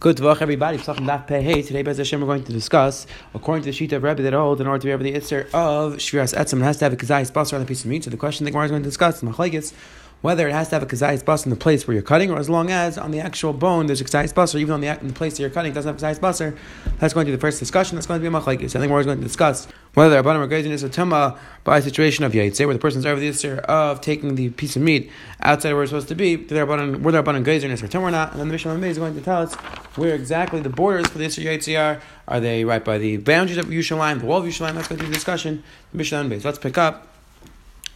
Good Tvach, everybody. Hey, today, Bez Hashem, we're going to discuss, according to the sheet of Rebbe that holds, in order to be able to answer of Shviras Etzim, it has to have a kazayis basar on the piece of meat. So the question that is going to discuss is whether it has to have a kazayis bus in the place where you're cutting, or as long as on the actual bone there's a kazayis basar, even on the, in the place that you're cutting doesn't have a kazayis basar. That's going to be the first discussion. That's going to be a machlaikis. I think we're always going to discuss whether the Rabbanim are is a tuma by a situation of Yaitse, where the person's over the issue of taking the piece of meat outside where it's supposed to be, whether they're Rabbanim is a Tumah or not, and then the Mishnah is going to tell us where exactly the borders for the Isser Yaitse are. Are they right by the boundaries of Yerushalayim, the wall of Yerushalayim? That's going to be the discussion. The Mishnah Let's pick up.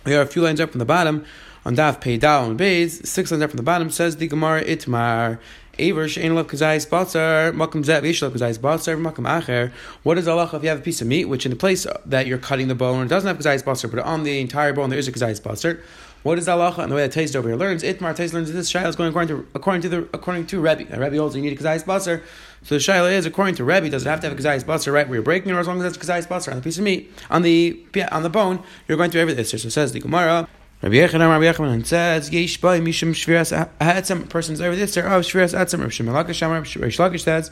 We are a few lines up from the bottom on Daf Pei Dal and Beis, six up from the bottom, says the Gemara Itmar. Aver love kazayis batzar makam zet v'yish love kazayis batzar makam acher. What is Allah if you have a piece of meat which in the place that you're cutting the bone it doesn't have kazayis batzar but on the entire bone there is a kazayis batzar. What is Allah and the way that Taste over here learns? Itmar Taste learns this Shaila is going according to according to the according to Rebbe. Rebbe also you need a kazayis batzar. So the Shaila is according to Rebbe does it have to have a kazayis batzar right where you're breaking it or as long as it's kazayis batzar on the piece of meat on the on the bone you're going to everything. So it says the Gemara. Rabbi Yochanan, Rabbi Yochanan says, "Yesh by mishum shviras atzam." Person's over this. There, oh, shviras atzam. Rabbi Shimon Lakish, Rabbi Shlokish says,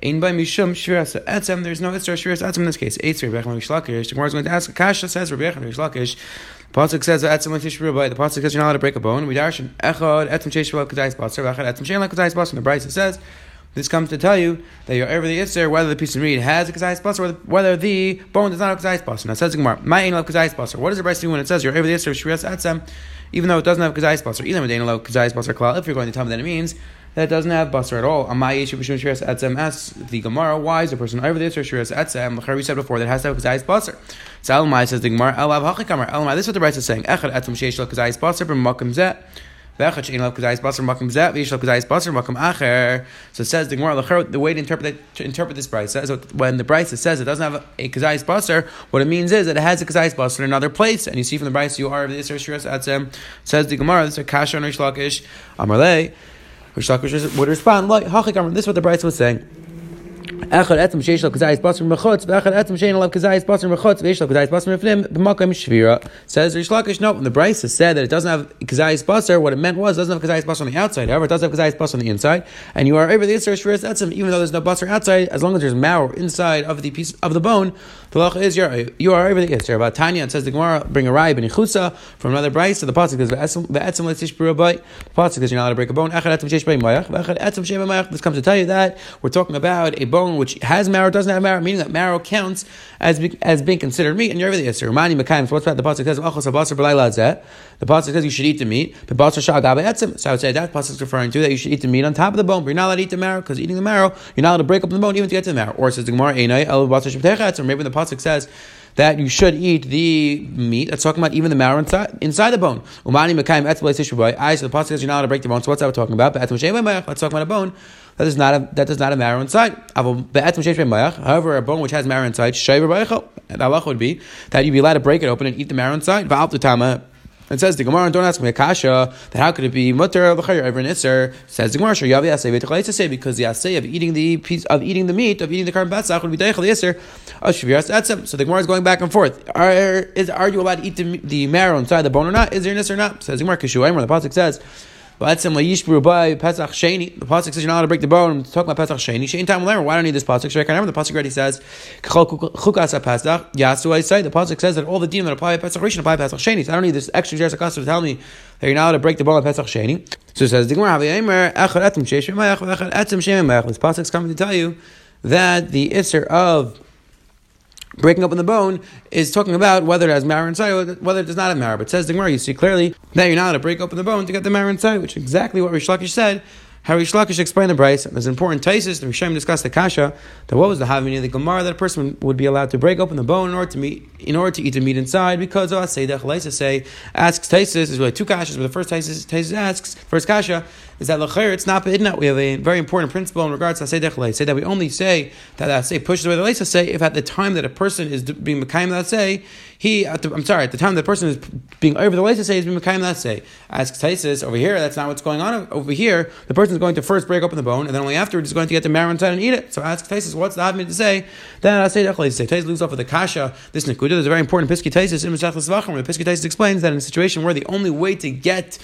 "Ein by mishum shviras atzam." There's no itzar shviras atzam in this case. Eitz Rabbi Yochanan, Rabbi Gemara is going to ask. Kasha says, Rabbi Yochanan, Rabbi Shlokish. The pasuk says atzam l'tish by. The pasuk says you're not allowed to break a bone. We darshan echad etzam sheish v'lav kadayis basar. V'echad etzam shein lav kadayis basar. The Brisa says. This comes to tell you that you're over the Isser, whether the piece of meat has a Kazayis Basar or whether the bone does not have Kazayis Basar. Now, says the Gemara, My love Kazayis Basar. What does the Brisa do when it says you're over the Isser, Shrias Atzam, even though it doesn't have Kazayis Basar? Either Medina love Kazayis Basar Klal, if you're going to tell me that it means that it doesn't have Basar at all. Amai Yeshu B'Shum Shrias Atzam asks the Gemara, why is a person over the Isser, Shrias Atzam, like we said before, that has to have Kazayis? So Elamai says the Gemara, Elav Hachikamar, Elamai, this is what the Brisa is saying, Echad Atzam Sheish Kazayis Basar, B'Makam Zet, so it says the Gemara, the way to interpret to interpret this price says when the price says it doesn't have a kazayis basar, what it means is that it has a kazayis basar in another place. And you see from the price you are this Shiras says the Gemara, this is a kasha and Reish Lakish, Amarle. Reish Lakish would respond, this is what the price was saying. Echad etzem sheish lo kazayis basar mechutz, ve'echad etzem shein lo kazayis basar mechutz, ve'esh lo kazayis basar mefnim, b'makam shvira. Says Reish Lakish, no, when the Brisa said that it doesn't have kazayis basar, what it meant was it doesn't have kazayis basar on the outside. However, it does have kazayis basar on the inside, and you are over the Yisrael shviras etzem, even though there's no basar outside, as long as there's marrow inside of the piece of the bone, the lacha is you're, you are over the Yisrael. About Tanya, it says the Gemara, bring a rye ben from another Brisa, the pasuk says ve'etzem letish b'rabai, the pasuk says you're not allowed to break a bone, echad etzem sheish b'mayach, ve'echad etzem shein b'mayach. This comes to tell you that we're talking about a bone which has marrow, doesn't have marrow, meaning that marrow counts as as being considered meat, and you're over the Yisr. Mani Mekayim, so what's that? The Pasuk says, Achos B'layla The Pasuk says you should eat the meat, but Basar Shah Etzim. So I would say that Pasuk is referring to that you should eat the meat on top of the bone, but you're not allowed to eat the marrow, because eating the marrow, you're not allowed to break up the bone even to get to the marrow. Or says the Gemara, Einai, El Basar Shabtecha or maybe the Pasuk says, that you should eat the meat. That's talking about even the marrow inside, inside the bone. Umani mekayim etzbelei I so the pasuk says you're not allowed to break the bone. So what's that we're talking about? Let's talk about a bone that is not a, that does not have marrow inside. However, a bone which has marrow inside, the Allah would be that you'd be allowed to break it open and eat the marrow inside. It says the Gemara, don't ask me a kasha, that how could it be mutter of over an isser? Says the Gemara, yavi asay say because the asay of eating the piece of eating the meat of eating the korban batzach would be deichel the isser of oh, shviras etzem. So the Gemara is going back and forth. Are is are you allowed to eat the, the marrow inside the bone or not? Is there an isser or not? Says the Gemara, where the pasuk says. Pesach Sheni. The pasuk says you're not allowed to break the bone. Talk about Pesach Sheni. Shein time learn. Why do I need this pasuk? Should I remember the pasuk already says Chukas Pesach. Yasu I say the pasuk says that all the dinim that apply Pesach Rishon apply Pesach Sheni. So I don't need this extra Jersey to tell me that you're not allowed to break the bone of Pesach Sheni. So it says the Gemara Havi Echad Etzim Sheish Mayach Echad Etzim Shem Mayach. This pasuk is coming to tell you that the isser of breaking open the bone is talking about whether it has marrow inside or whether it does not have marrow. But says the Gemara, you see clearly that you're not allowed to break open the bone to get the marrow inside, which is exactly what Reish Lakish said. How Reish Lakish explained the price. There's an important thesis. The Rishayim discussed the kasha that what was the having of the Gemara that a person would be allowed to break open the bone in order to meet in order to eat the meat inside because of say the say asks thesis is really two kashas, but the first thesis, thesis asks first kasha is that lachir it's not bidna. We have a very important principle in regards to say dechalei. Say that we only say that say pushes away the leisa say if at the time that a person is being mekayim that say he the, I'm sorry at the time that the person is being over the leisa say is being mekayim that say. Asks Tosfos over here that's not what's going on over here. The person is going to first break open the bone and then only afterwards is going to get the marrow inside and eat it. So ask Tosfos what's the having to say? Then I say dechalei say Tosfos loses off with the kasha. This nikuda there's a very important piskei Tosfos in Masechtas Zevachim. The piskei Tosfos explains that in a situation where the only way to get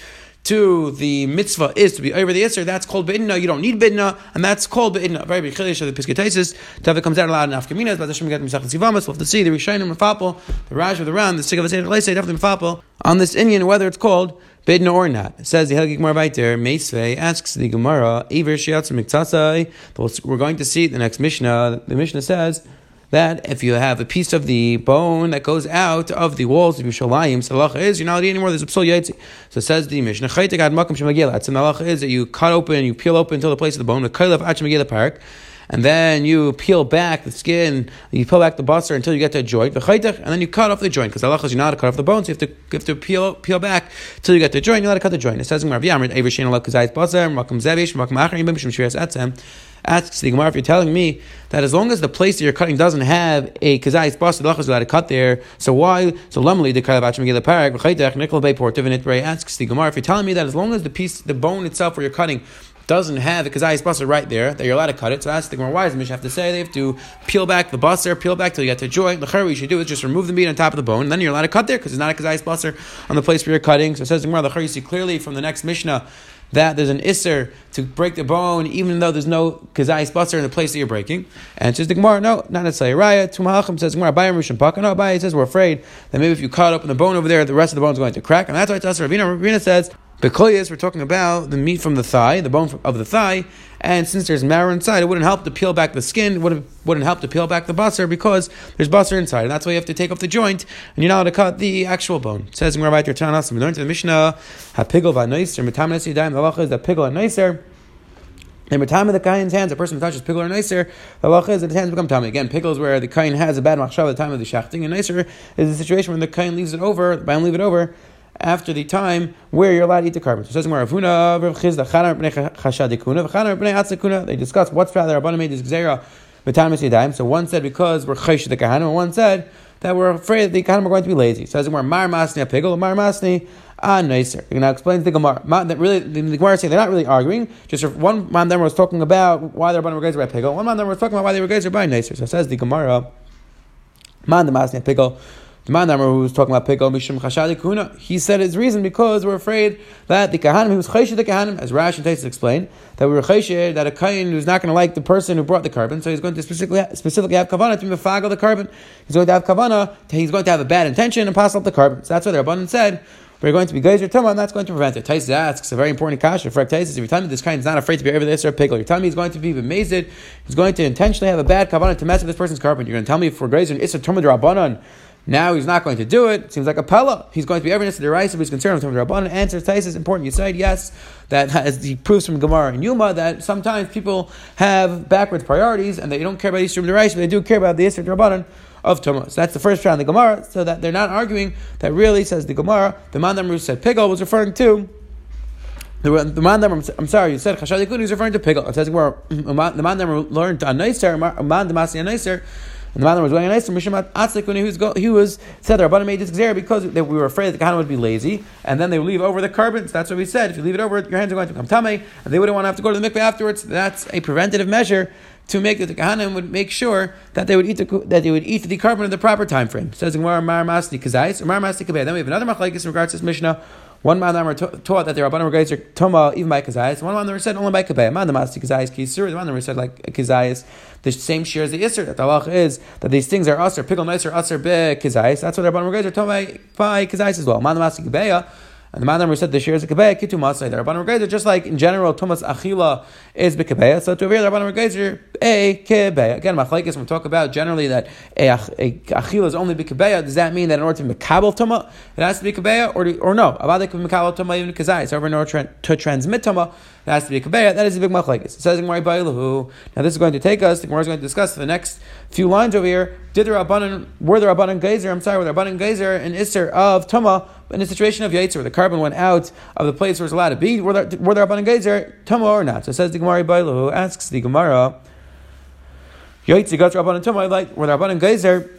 to the mitzvah is to be over the Isser, that's called Bidna. You don't need Bidna, and that's called Bidna. Very big Chilish of the Pisketaisis. Tava comes out a lot in Afkaminas, but Hashem get Misach Sivamas. We'll have to see the Rishonim Mefapel, the Raj of the Ram, the Sig of the Seder definitely Mefapel, on this Indian, whether it's called Bidna or not. Says the Helgik Gemara right there, asks the Gemara, Iver Shiatz Miktasai. We're going to see the next Mishnah. The Mishnah says, that if you have a piece of the bone that goes out of the walls of Yerushalayim, so the halacha is you're not eating anymore. There's a psul yaitzi. So it says the Mishnah. Chaytek ad shemagila. The halacha is that you cut open, you peel open until the place of the bone. The kailav ad shemagila parak. And then you peel back the skin, you peel back the buster until you get to a joint, and then you cut off the joint, because Allah is you're not to cut off the bones, you have to, you have to peel, peel back until you get to the joint, you're not to cut the joint. It says in Rav Yamrit, Evershin Allah Kazayt Basar, Makam asks the Gemara if you're telling me that as long as the place that you're cutting doesn't have a kazayis bas, the is allowed to cut there. So why? So lamali the kalavach megillah parak v'chaytech nikol bay portiv and asks the Gemara if you're telling me that as long as the piece, the bone itself where you're cutting doesn't have a kazayis basar right there, that you're allowed to cut it. So that's the does the Mishnah have to say they have to peel back the basar, peel back till you get to joint? The what you should do is just remove the meat on top of the bone, and then you're allowed to cut there because it's not a kazayis on the place where you're cutting. So it says the Gemara. The you see clearly from the next Mishnah that there's an isser to break the bone, even though there's no kazayis basar in the place that you're breaking. And it says the Gemara, no, not necessarily. Raya, Tumahachim says Gemara, Bayam Rishon Paka. No, Bayam says we're afraid that maybe if you cut open the bone over there, the rest of the bone is going to crack. And that's why it's us. Ravina, Ravina says, Bekoyas, we're talking about the meat from the thigh, the bone of the thigh, and since there's marrow inside, it wouldn't help to peel back the skin, it wouldn't, wouldn't help to peel back the basar because there's basar inside, and that's why you have to take off the joint, and you're not allowed to cut the actual bone. It says in Rabbi Tertanas, we learned in the Mishnah, Hapigel v'anoiser, metamas yadayim, the is that pigel and noiser, and by time of the kain's hands, a person who touches pigel or nicer, the halacha is that his hands become tummy. Again, pigel is where the kain has a bad machshav at the time of the shachting, and nicer is the situation when the kain leaves it over, by leave it over, after the time where you're allowed to eat the korban. So it says Ravuna, They discuss what's rather Rabbanim made this gzera So one said because we're chayish the kahanim, and one said that we're afraid that the kahanim are going to be lazy. So it says Mar masni a pigel, mar masni a nicer. Now explains the Gemara. That really, the, Gemara is saying they're not really arguing. Just one man them was talking about why the Rabbanim were guys by pigel. One man them was talking about why they were guys by nicer. So it says the Gemara. Man the masni pigel. The man who was talking about Pigel Mishum Chashadi he said his reason because we're afraid that the Kahanim, he was Chayshid the Kahanim, as Rash and Tosfos explained, that we were Chayshid, that a Kain who's not going to like the person who brought the korban, so he's going to specifically specifically have Kavanah to mafagel the korban. He's going to have Kavanah, he's going to have a bad intention and pass up the korban. So that's what the Rabbanan said. We're going to be Geyser Tumah, and that's going to prevent it. Tosfos asks a very important kasha. For Tosfos, if you're telling me this kind is not afraid to be over this or pigel, you're telling me he's going to be amazed, he's going to intentionally have a bad kavanah to mess with this person's korban. You're going to tell me if we're Geyser and Issa Tumah now he's not going to do it. Seems like a pella. He's going to be evidence to the rice, he's concerned with the Rabbanan. Answer Tais important. You said yes, that as he proves from Gemara and Yuma that sometimes people have backwards priorities and they don't care about Yisrum the rice, but they do care about the Yisr Rabbanan of Tumah. So that's the first round of the Gemara, so that they're not arguing that really says the Gemara, the man that said Pigal was referring to the, the man that I'm sorry, you said Chashadikun, he's referring to Pigal. It says the man that learned a nicer, man the Masi a nicer. And the man was going nice from Mishamat he was, said the Rabbanim made this xer because they, we were afraid that the Kahana would be lazy, and then they would leave over the carbons. That's what we said. If you leave it over, your hands are going to become tame, and they wouldn't want to have to go to the mikveh afterwards. That's a preventative measure to make the Kahanim would make sure that they would eat the, that they would eat the korban in the proper time frame. Says in Mar Masni Kazais Mar Masni Then we have another machlekes in regards to this Mishnah. One man were taught that the Rabbanim were to Toma even by Kazayas. One man were said only by Kabeh. Man the Masti Kazayas Kisur. The that were said like Kazayas. The same shear as the Isser. That the halach is that these things are Aser. Pigel nicer Aser be Kazayas. That's what the Rabbanim were to Toma by Kazayas as well. Man the Masti Kabeh. And the man said the share is a kabeya kitu masay. The Rabbanim Regezer, just like in general, Tumas Achila is bekabeya. So to over here, the Rabbanim Regezer a kebeya. Again, machlekes we talk about generally that a, a Achila is only bekabeya. Does that mean that in order to mekabel tuma, it has to be kabeya, or or no? The mekabel tuma even kazai. So in order to transmit tuma, it has to be kabeya. That is a big machlekes. It says in Now this is going to take us. The Gemara is going to discuss the next few lines over here. Did the Rabbanan were the Rabbanan Geyser? I'm sorry, were the Rabbanan Geyser and Isser of tuma in a situation of Yaitzer, where the korban went out of the place where it's allowed to be, were there, were there Rabbanan Geyser or not? So says the Gemara Bailu, who asks the Gemara. Yaitzer got Rabbanan tuma, like were the Rabbanan Geyser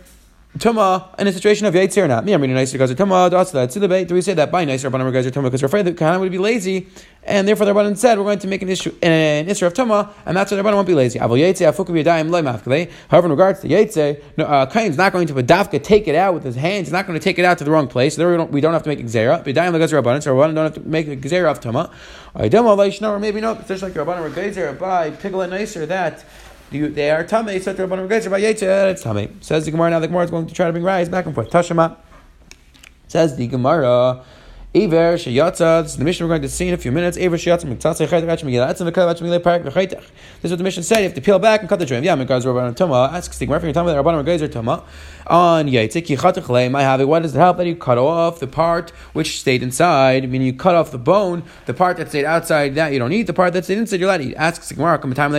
Tuma in a situation of Yaitzer or not. Me, I'm reading nicer because Tuma, Do we say that by nicer Rabbanim guys are Tuma because we're afraid that Kahana would be lazy, and therefore the Rabbanim said we're going to make an issue an issue of Tuma, and that's why the Rabbanim won't be lazy. However, in regards to Yaitzer, no, uh, Kain's not going to Badafka take it out with his hands. He's not going to take it out to the wrong place. So there we don't, we don't have to make Xera. B'dayim legas Rabbanim, so Rabbanim don't have to make Xera of Tuma. Or maybe no, just like Rabbanim or Gezer by pigel it nicer that you, they are tame. It's tame. Says the Gemara. Now the Gemara is going to try to bring rise back and forth. Tashema says the Gemara. Iver sheyatza. The Mishnah we're going to see in a few minutes. Chaytach. This is what the Mishnah said. You have to peel back and cut the trim. Yeah, because Rabbanim Toma asks the Gemara from time that Rabbanim Gezer Toma on Yaitzik Yichatach Lei. My have what does it help that you cut off the part which stayed inside? Meaning you cut off the bone, the part that stayed outside that you don't eat, the part that stayed inside you're allowed to eat. Asks the Gemara come time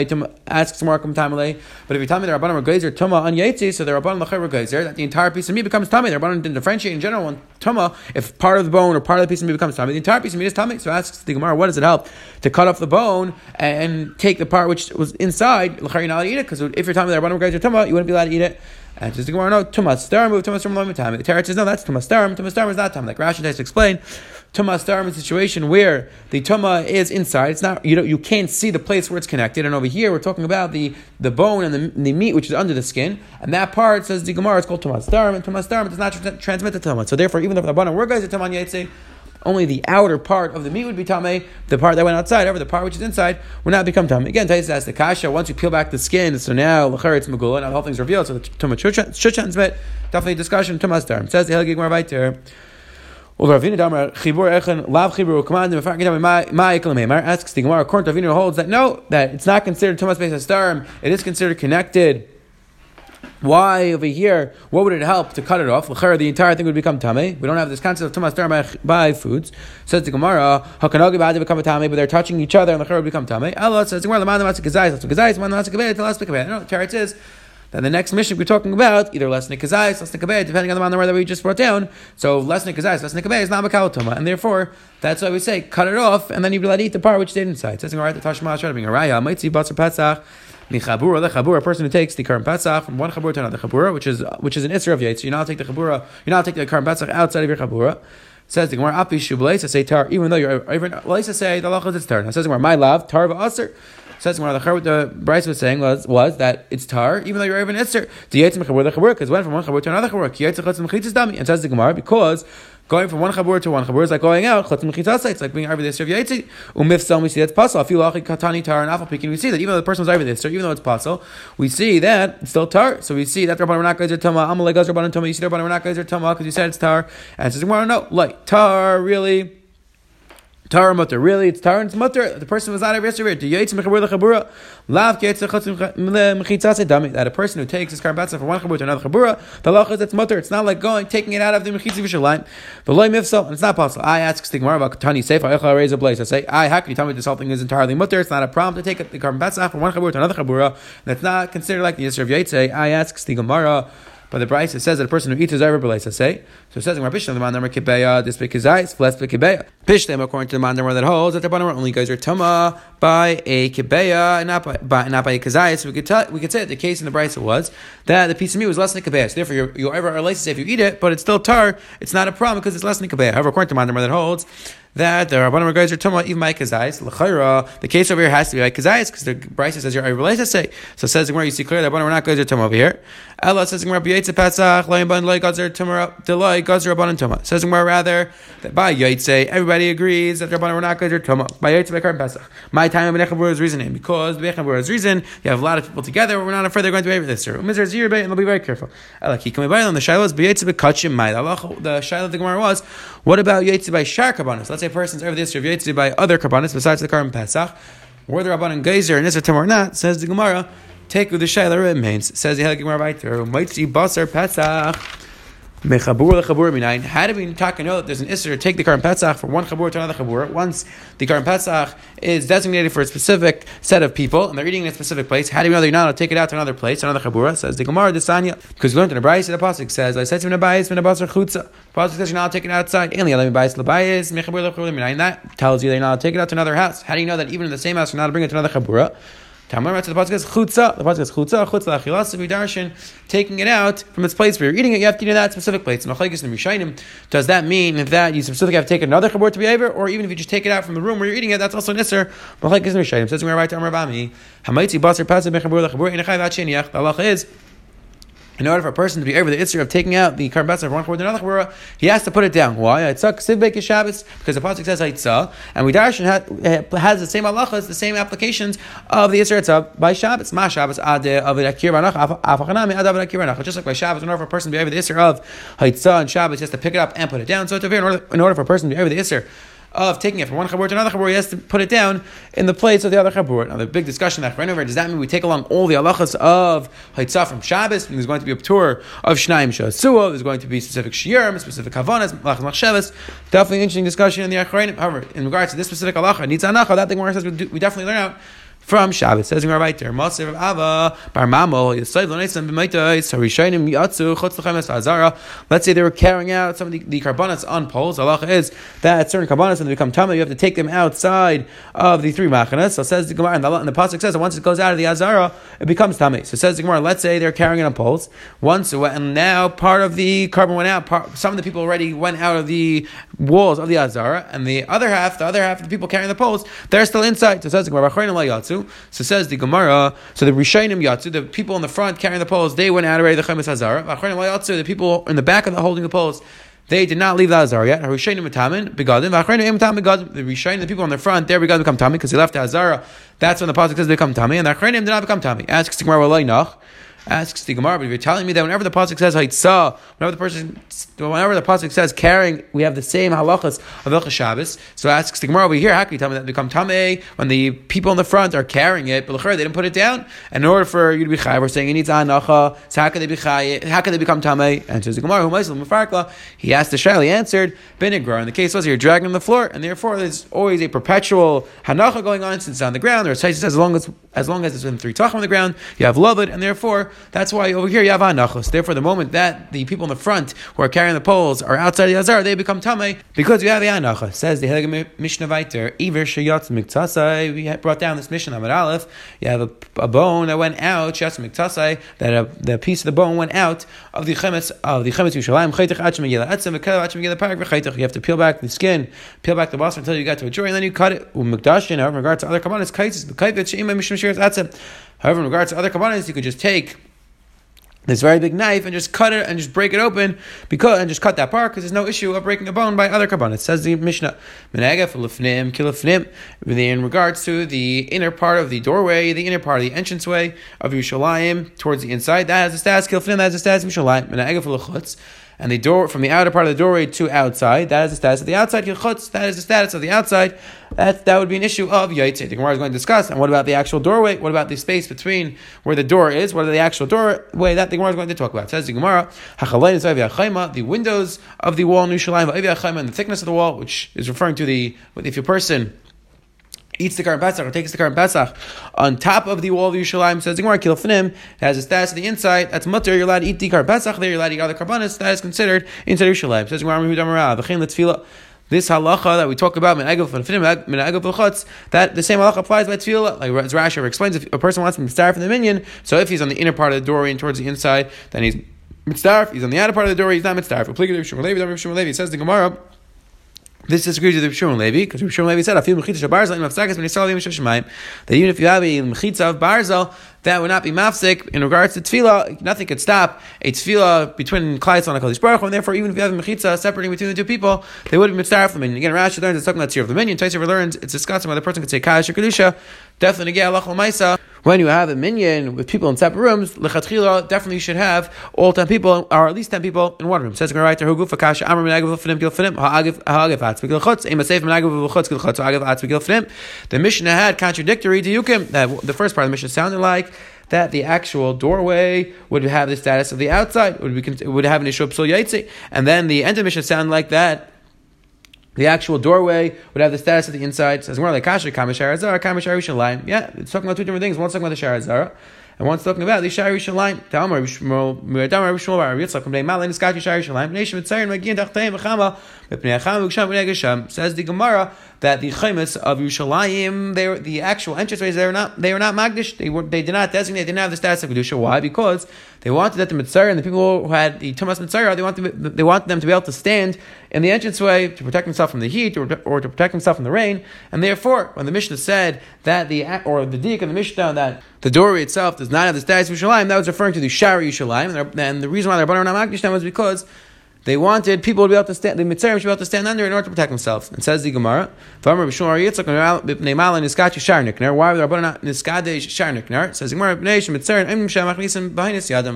Asks Gemara come time But if you tell me the Rabbanim Gezer Toma on Yaitzik, so the Rabbanim Lachar Gezer that the entire piece of meat becomes tummy. The Rabbanim didn't differentiate in general on Toma if part of the bone or part of the piece of meat becomes tummy The entire piece of meat is tummy. So asks the Gemara, what does it help to cut off the bone and take the part which was inside? You're not allowed to eat it because if you're about the guys are tumma, you wouldn't be allowed to eat it. And just the Gemara, no, tumas star move tumas from loim time. The Torah says no, that's tumas star. Tumas star is not time. Like Rashi tries to explain. Tumas star is a situation where the tuma is inside. It's not you know you can't see the place where it's connected. And over here we're talking about the the bone and the, the meat which is under the skin. And that part says the Gemara is called tumas star. And tumas star does not tra- transmit the tuma. So therefore, even though the bottom we're guys are tuman yaitse only the outer part of the meat would be tame. The part that went outside, however, the part which is inside would not become tame. Again, Tais asks the kasha. Once you peel back the skin, so now lachar it's megula. Now the whole thing's revealed. So the tumah shuchan met definitely discussion tumas darm. Says the helgig mar weiter. Asks the Gemara, according to Ravina holds that no, that it's not considered tumas based on It is considered connected why over here? What would it help to cut it off? The entire thing would become tame. We don't have this concept of tumas by, by foods. Says the Gemara, hakanagi ba'ad become a tame, but they're touching each other, and the would become tame. Allah says the Gemara, the matzah gazayis, gazayis, man matzah kabeh, tell us kabeh. No, the Torah says that the next Mishnah we're talking about either less nikazayis, less nikabeh, depending on the amount that we just brought down. So less nikazayis, less nikabeh is not makal and therefore that's why we say cut it off, and then you be allowed to eat the part which stayed inside. Says the Gemara, the Tashma, trying to bring a raya, might see batzar patzach. Michabura the chabura, a person who takes the Karim Pesach from one chabura to another chabura, which is which is an Isra of Yates. You're not take the chabura, you're not take the Karim Pesach outside of your chabura. Says the Gemara, Api Shublaisa say tar, even though you're even Laisa say the lachas it's tar. Now says the Gemara, my love, tar v'aser. Says the Gemara, the Bryce was saying was was that it's tar, even though you're even Isser. The Yates Mechabur the chabura, because went from one chabura to another Dami, and says the Gemara, because Going from one chabur to one chabur is like going out. It's like being over this of yaitzi. Umifsal, we see that's possible. If you lachi katani tar and afal picking, we see that even though the person was this, so even though it's possible, we see that it's still tar. So we see that Rabban Ranak guys are tama. Amalei guys are Rabban tama. You see Rabban Ranak guys are tama because you said it's tar. And says, well, no, like tar really. Tar mutter. Really, it's tar and mutter. The person was not over yesterday. To yaitz mechabur lechabura. Lav yaitz mechitzase That a person who takes his karbatza from one chabur to another chabura, the lach is it's mutter. It's not like going taking it out of the mechitzi v'shalayim. The loy mifsal, and it's not possible. I ask Stigmar about Tani Seif. I raise a place. I say, I how can you tell me this whole thing is entirely mutter? It's not a problem to take the karbatza from one chabur to another chabura. That's not considered like the yisr of. I ask Stigmara. But the Bryce it says that a person who eats a his over say. So it says in Rabbi Bishlam the man number kibeya, uh, this big is ice, less big kibeya. Pishlem according to the man number that holds that the bottom only guys are tuma by a kibeya and not by, by not by a kazayis. So we could tell we could say that the case in the Bryce was that the piece of meat was less than a kibeya. So therefore you're you ever are licensed if you eat it, but it's still tar, it's not a problem because it's less than a kibeya. However, according to number that holds that the Rabbanim guys are talking even by kazayis. L'chayra, the case over here has to be by kazayis because the Bryce says you're able to say. So says where you see clearly that Rabbanim are not guys are talking over here. Ella says Rabbi Yitzchak Pesach loyim ban loy gazer tumara deloy gazer Rabbanim tuma. Says more rather that by Yitzchak everybody agrees that Rabbanim are not gazer tuma. By Yitzchak Bekar Pesach. My time of is reasoning because the Nechavur reason you have a lot of people together. We're not afraid they're going to be this. Zir and they'll be very careful. The Shiloh is. The Shiloh of the Gemara was what about Yitzchak by Shar Kabbanis? Let's say a person's over this of Yetzi by other Karbanis besides the Karban Pesach, whether Rabbanan Geyser and Isra or not, says the Gemara, take with the Shaila remains. Says the Gemara there, Mighty Basar Pesach. Mechabur lechabur minayin. How do we know that there's an isser to take the Karim Pesach from one chabur to another chabur? Once the Karim Pesach is designated for a specific set of people and they're eating in a specific place, how do we know they're not to take it out to another place, another chabura? Says the Gemara, the Sanya. Because we learned in the Bryce, the Pasuk says, I said to him, Abayis, min abasar chutza. Pasuk says you're not taking it outside. Only let me buy labayis, mechabur lechabur minayin. That tells you they're not to take it out to another house. How do you know that even in the same house you're not to bring it to another chabura? Tamar the pasuk says chutza. The pasuk says chutza, chutza lachilasa v'darshan, taking it out from its place where you're eating it. You have to eat in that specific place. Does that mean that you specifically have to take another chabur to be over, or even if you just take it out from the room where you're eating it, that's also nisr? Says we're right Bami. Pasuk mechabur The halacha is in order for a person to be over the issue of taking out the korban from one chibur to another chibur, he has to put it down. Why? Itzah ksiv Shabbos because the pasuk says Itzah, and we darshan eh, has the same halachas, the same applications of the Isra Itzah by Shabbos. Ma Shabbos ade of akir banach afachanami of it akir banach. Just like by Shabbos, in order for a person to be over the Isra of Itzah and Shabbos, he has to pick it up and put it down. So be in order, in order for a person to be over the Isra of taking it from one chabur to another chabur, he has to put it down in the place of the other chabur. Now, the big discussion that ran over does that mean we take along all the halachas of Haitzah from Shabbos? And There's going to be a tour of Shnaim Shasua, there's going to be specific Shiurim, specific Havanas, Malach Machshavas. Definitely interesting discussion in the Achronim. However, in regards to this specific halacha, needs anacha, that thing where says we definitely learn out from Shabbos. Says our right there, of Ava, Bar Mamo, Yisaid Lonesan B'maitais, Harishainim Yatsu, Chutz Azara. Let's say they were carrying out some of the, the carbonates on poles. Allah is that certain carbonates, when they become tamei, you have to take them outside of the three machanas. So says the Gemara, and the, and the Pasuk says that once it goes out of the Azara, it becomes tamei. So says the Gemara, let's say they're carrying it on poles. Once, and now part of the korban went out, part, some of the people already went out of the walls of the Azara, and the other half, the other half of the people carrying the poles, they're still inside. So says the Gemara, So says the Gemara. So the Rishainim Yatsu, the people in the front carrying the poles, they went out already the Chemes Hazara. The people in the back of the holding the poles. They did not leave the Azar yet. The Rishayim, the people on the front, there to become Tami because he left the Azara. That's when the pasuk says they become Tami, and the Achrayim did not become Tami. Asks Gemara, Asks the Gemara, but if you're telling me that whenever the pasuk says Haitzah, whenever the person, whenever the pasuk says carrying, we have the same halachas of Ilcha Shabbos. So asks the Gemara over here, how can you tell me that become tamei when the people in the front are carrying it, but they didn't put it down? And in order for you to be chay, we're saying it needs anacha. So how can they be chay? How can they become tamei? And says the Gemara, who He asked the Shaila, he answered benigra. And the case was you're dragging on the floor, and therefore there's always a perpetual hanacha going on since it's on the ground. Or says as long as as long as it's within three tachim on the ground, you have loved, and therefore that's why over here you have anachos. Therefore, the moment that the people in the front who are carrying the poles are outside the azar, they become tamei because you have the anacha. Says the Hegel Mishnah Viter, Iver Shayatz Miktasai. We brought down this Mishnah Amid Aleph. You have a, a, bone that went out, Shayatz Miktasai, that a, the piece of the bone went out of the chemetz of the chemetz Yushalayim. Chaytach. You have to peel back the skin, peel back the boss until you get to a jury, and then you cut it. Umikdashin. However, in regards to other commands, kaitzis b'kayvet she'ima mishum shiras atzem. However, in regards to other commands, you could just take this very big knife and just cut it and just break it open because and just cut that part because there's no issue of breaking a bone by other kabbalah. It says the Mishnah, in regards to the inner part of the doorway, the inner part of the entranceway of Yerushalayim towards the inside, that has a status kilfnim, that has a status Yerushalayim and the door from the outer part of the doorway to outside, that is the status of the outside. That is the status of the outside. That that would be an issue of yaitze. The Gemara is going to discuss. And what about the actual doorway? What about the space between where the door is? What are the actual doorway? That the Gemara is going to talk about. Says the Gemara, the windows of the wall and the thickness of the wall, which is referring to the if a person eats the Karban Pesach or takes the Karban Pesach on top of the wall of Yerushalayim, says the Gemara, Kilfinim, has a status of the inside, that's mutter, you're allowed to eat the Karban Pesach, there you're allowed to eat other Karbanis, that is considered inside Yerushalayim. Says Gemara, this halacha that we talk about, that the same halacha applies by tefillah. Like as Rashi explains, if a person wants to start from the minyan, so if he's on the inner part of the doorway and towards the inside, then he's mitzdarf. He's on the outer part of the door, he's not mitzdarf. It says the Gemara. This disagrees with Shimon Levi because Shimon Levi said, "Afil mechitza barzel mafsakas ben That even if you have a mechitza of barzel, that would not be mafsik in regards to tefillah. Nothing could stop a tefillah between Klai and Hakadosh Baruch and therefore, even if you have a mechitza separating between the two people, they would be mitzvah from the minyan. Again, Rashi learns it's talking about tzir of the minyan. Taisir learns it's discussing whether the person could say kadosh or kedusha. Definitely, get Maisa when you have a minyan with people in separate rooms, lechatchila definitely should have all ten people, or at least ten people in one room. Says right there, hugu fakasha amar menagav finim gil finim ha'agav ha'agav atzmik chutz ema seif menagav chutz gil chutz ha'agav atzmik gil finim. The Mishnah had contradictory to Yukim. Uh, that the first part of the Mishnah sounded like that the actual doorway would have the status of the outside, would be would have an issue of psul and then the end of the Mishnah sounded like that the actual doorway would have the status of the inside. Says more like kasher kamishar kamishar. Yeah, it's talking about two different things. One's talking about the shar azara, and one's talking about the shari. Tamar Rishmol Miradamar Rishmol Bar Yitzchak Kamdei Malin Iskati Shari. Nation Mitzayin Magin Dachteim V'Chama Mipnei Acham Gesham. Says the Gemara that the chaymas of Yerushalayim, they were, the actual entranceways, they were not they were not magdish. They were they did not designate. They didn't have the status of kedusha. Why? Because they wanted that the mitzvah and the people who had the tumas metzora, they wanted they wanted them to be able to stand in the entranceway to protect themselves from the heat or, or to protect themselves from the rain. And therefore, when the Mishnah said that the or the dik of the Mishnah that the doorway itself does not have the status of Yerushalayim, that was referring to the Shari Yerushalayim. And the reason why they're not magdish was because they wanted people to be able to stand, the Metzoraim should be able to stand under in order to protect themselves. And says the Gemara, Why were the Rabbanon not Niskadesh Sharnikner? Says the Gemara,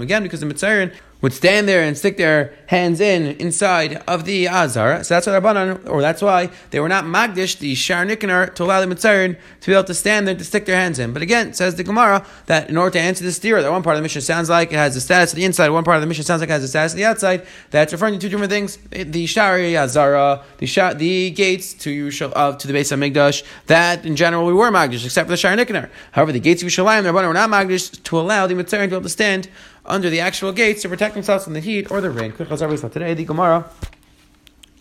Again, because the Metzoraim would stand there and stick their hands in inside of the Azar. So that's why Rabbanan, or that's why they were not Magdish, the Shar Nikanor, to allow the Mitzarin to be able to stand there to stick their hands in. But again, says the Gemara that in order to answer this theory, that one part of the Mishnah sounds like it has the status of the inside, one part of the Mishnah sounds like it has the status of the outside, that's referring to two different things. The Shari Azara, the Shar, the gates to uh, to the base of Migdash, that in general we were Magdish, except for the Shar Nikanor. However, the gates of Yerushalayim, the Rabbanan were not Magdish to allow the Mitzarin to be able to stand under the actual gates to protect themselves from the heat or the rain. Today, the Gemara.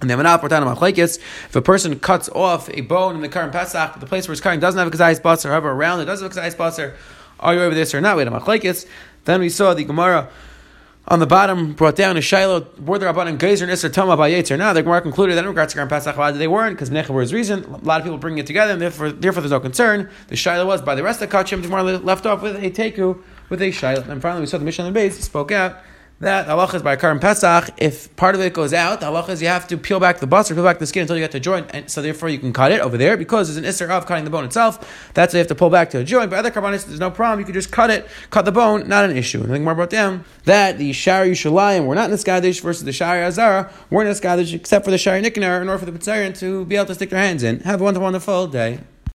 And then when if a person cuts off a bone in the korban Pesach, the place where it's cutting doesn't have a kazayis basar, however, around it does have a kazayis basar, are you over this or not? Had a machlekes. Then we saw the Gemara on the bottom brought down a Shiloh, were the Rabbanim Gezer and Isser Tama by Yetzer. Now the Gemara concluded that in regards to Grand Pesach, they weren't because Necha was reason. A lot of people bringing it together, and therefore, therefore there's no concern. The Shiloh was by the rest of the Kachim. The Gemara left off with a Teku with a Shiloh. And finally, we saw the Mishnah and base spoke out that Allah is by Karim Pesach. If part of it goes out, Allah is you have to peel back the bus or peel back the skin until you get to a joint, and so therefore you can cut it over there because there's an isser of cutting the bone itself. That's why you have to pull back to a joint. But other carbonates, there's no problem. You can just cut it, cut the bone, not an issue. And more about them that the Shari Yushalayim were not in the Skadish versus the Shari Azara weren't in the Skadish except for the Shari Nikanor in order for the Pizzarian to be able to stick their hands in. Have a wonderful, wonderful day.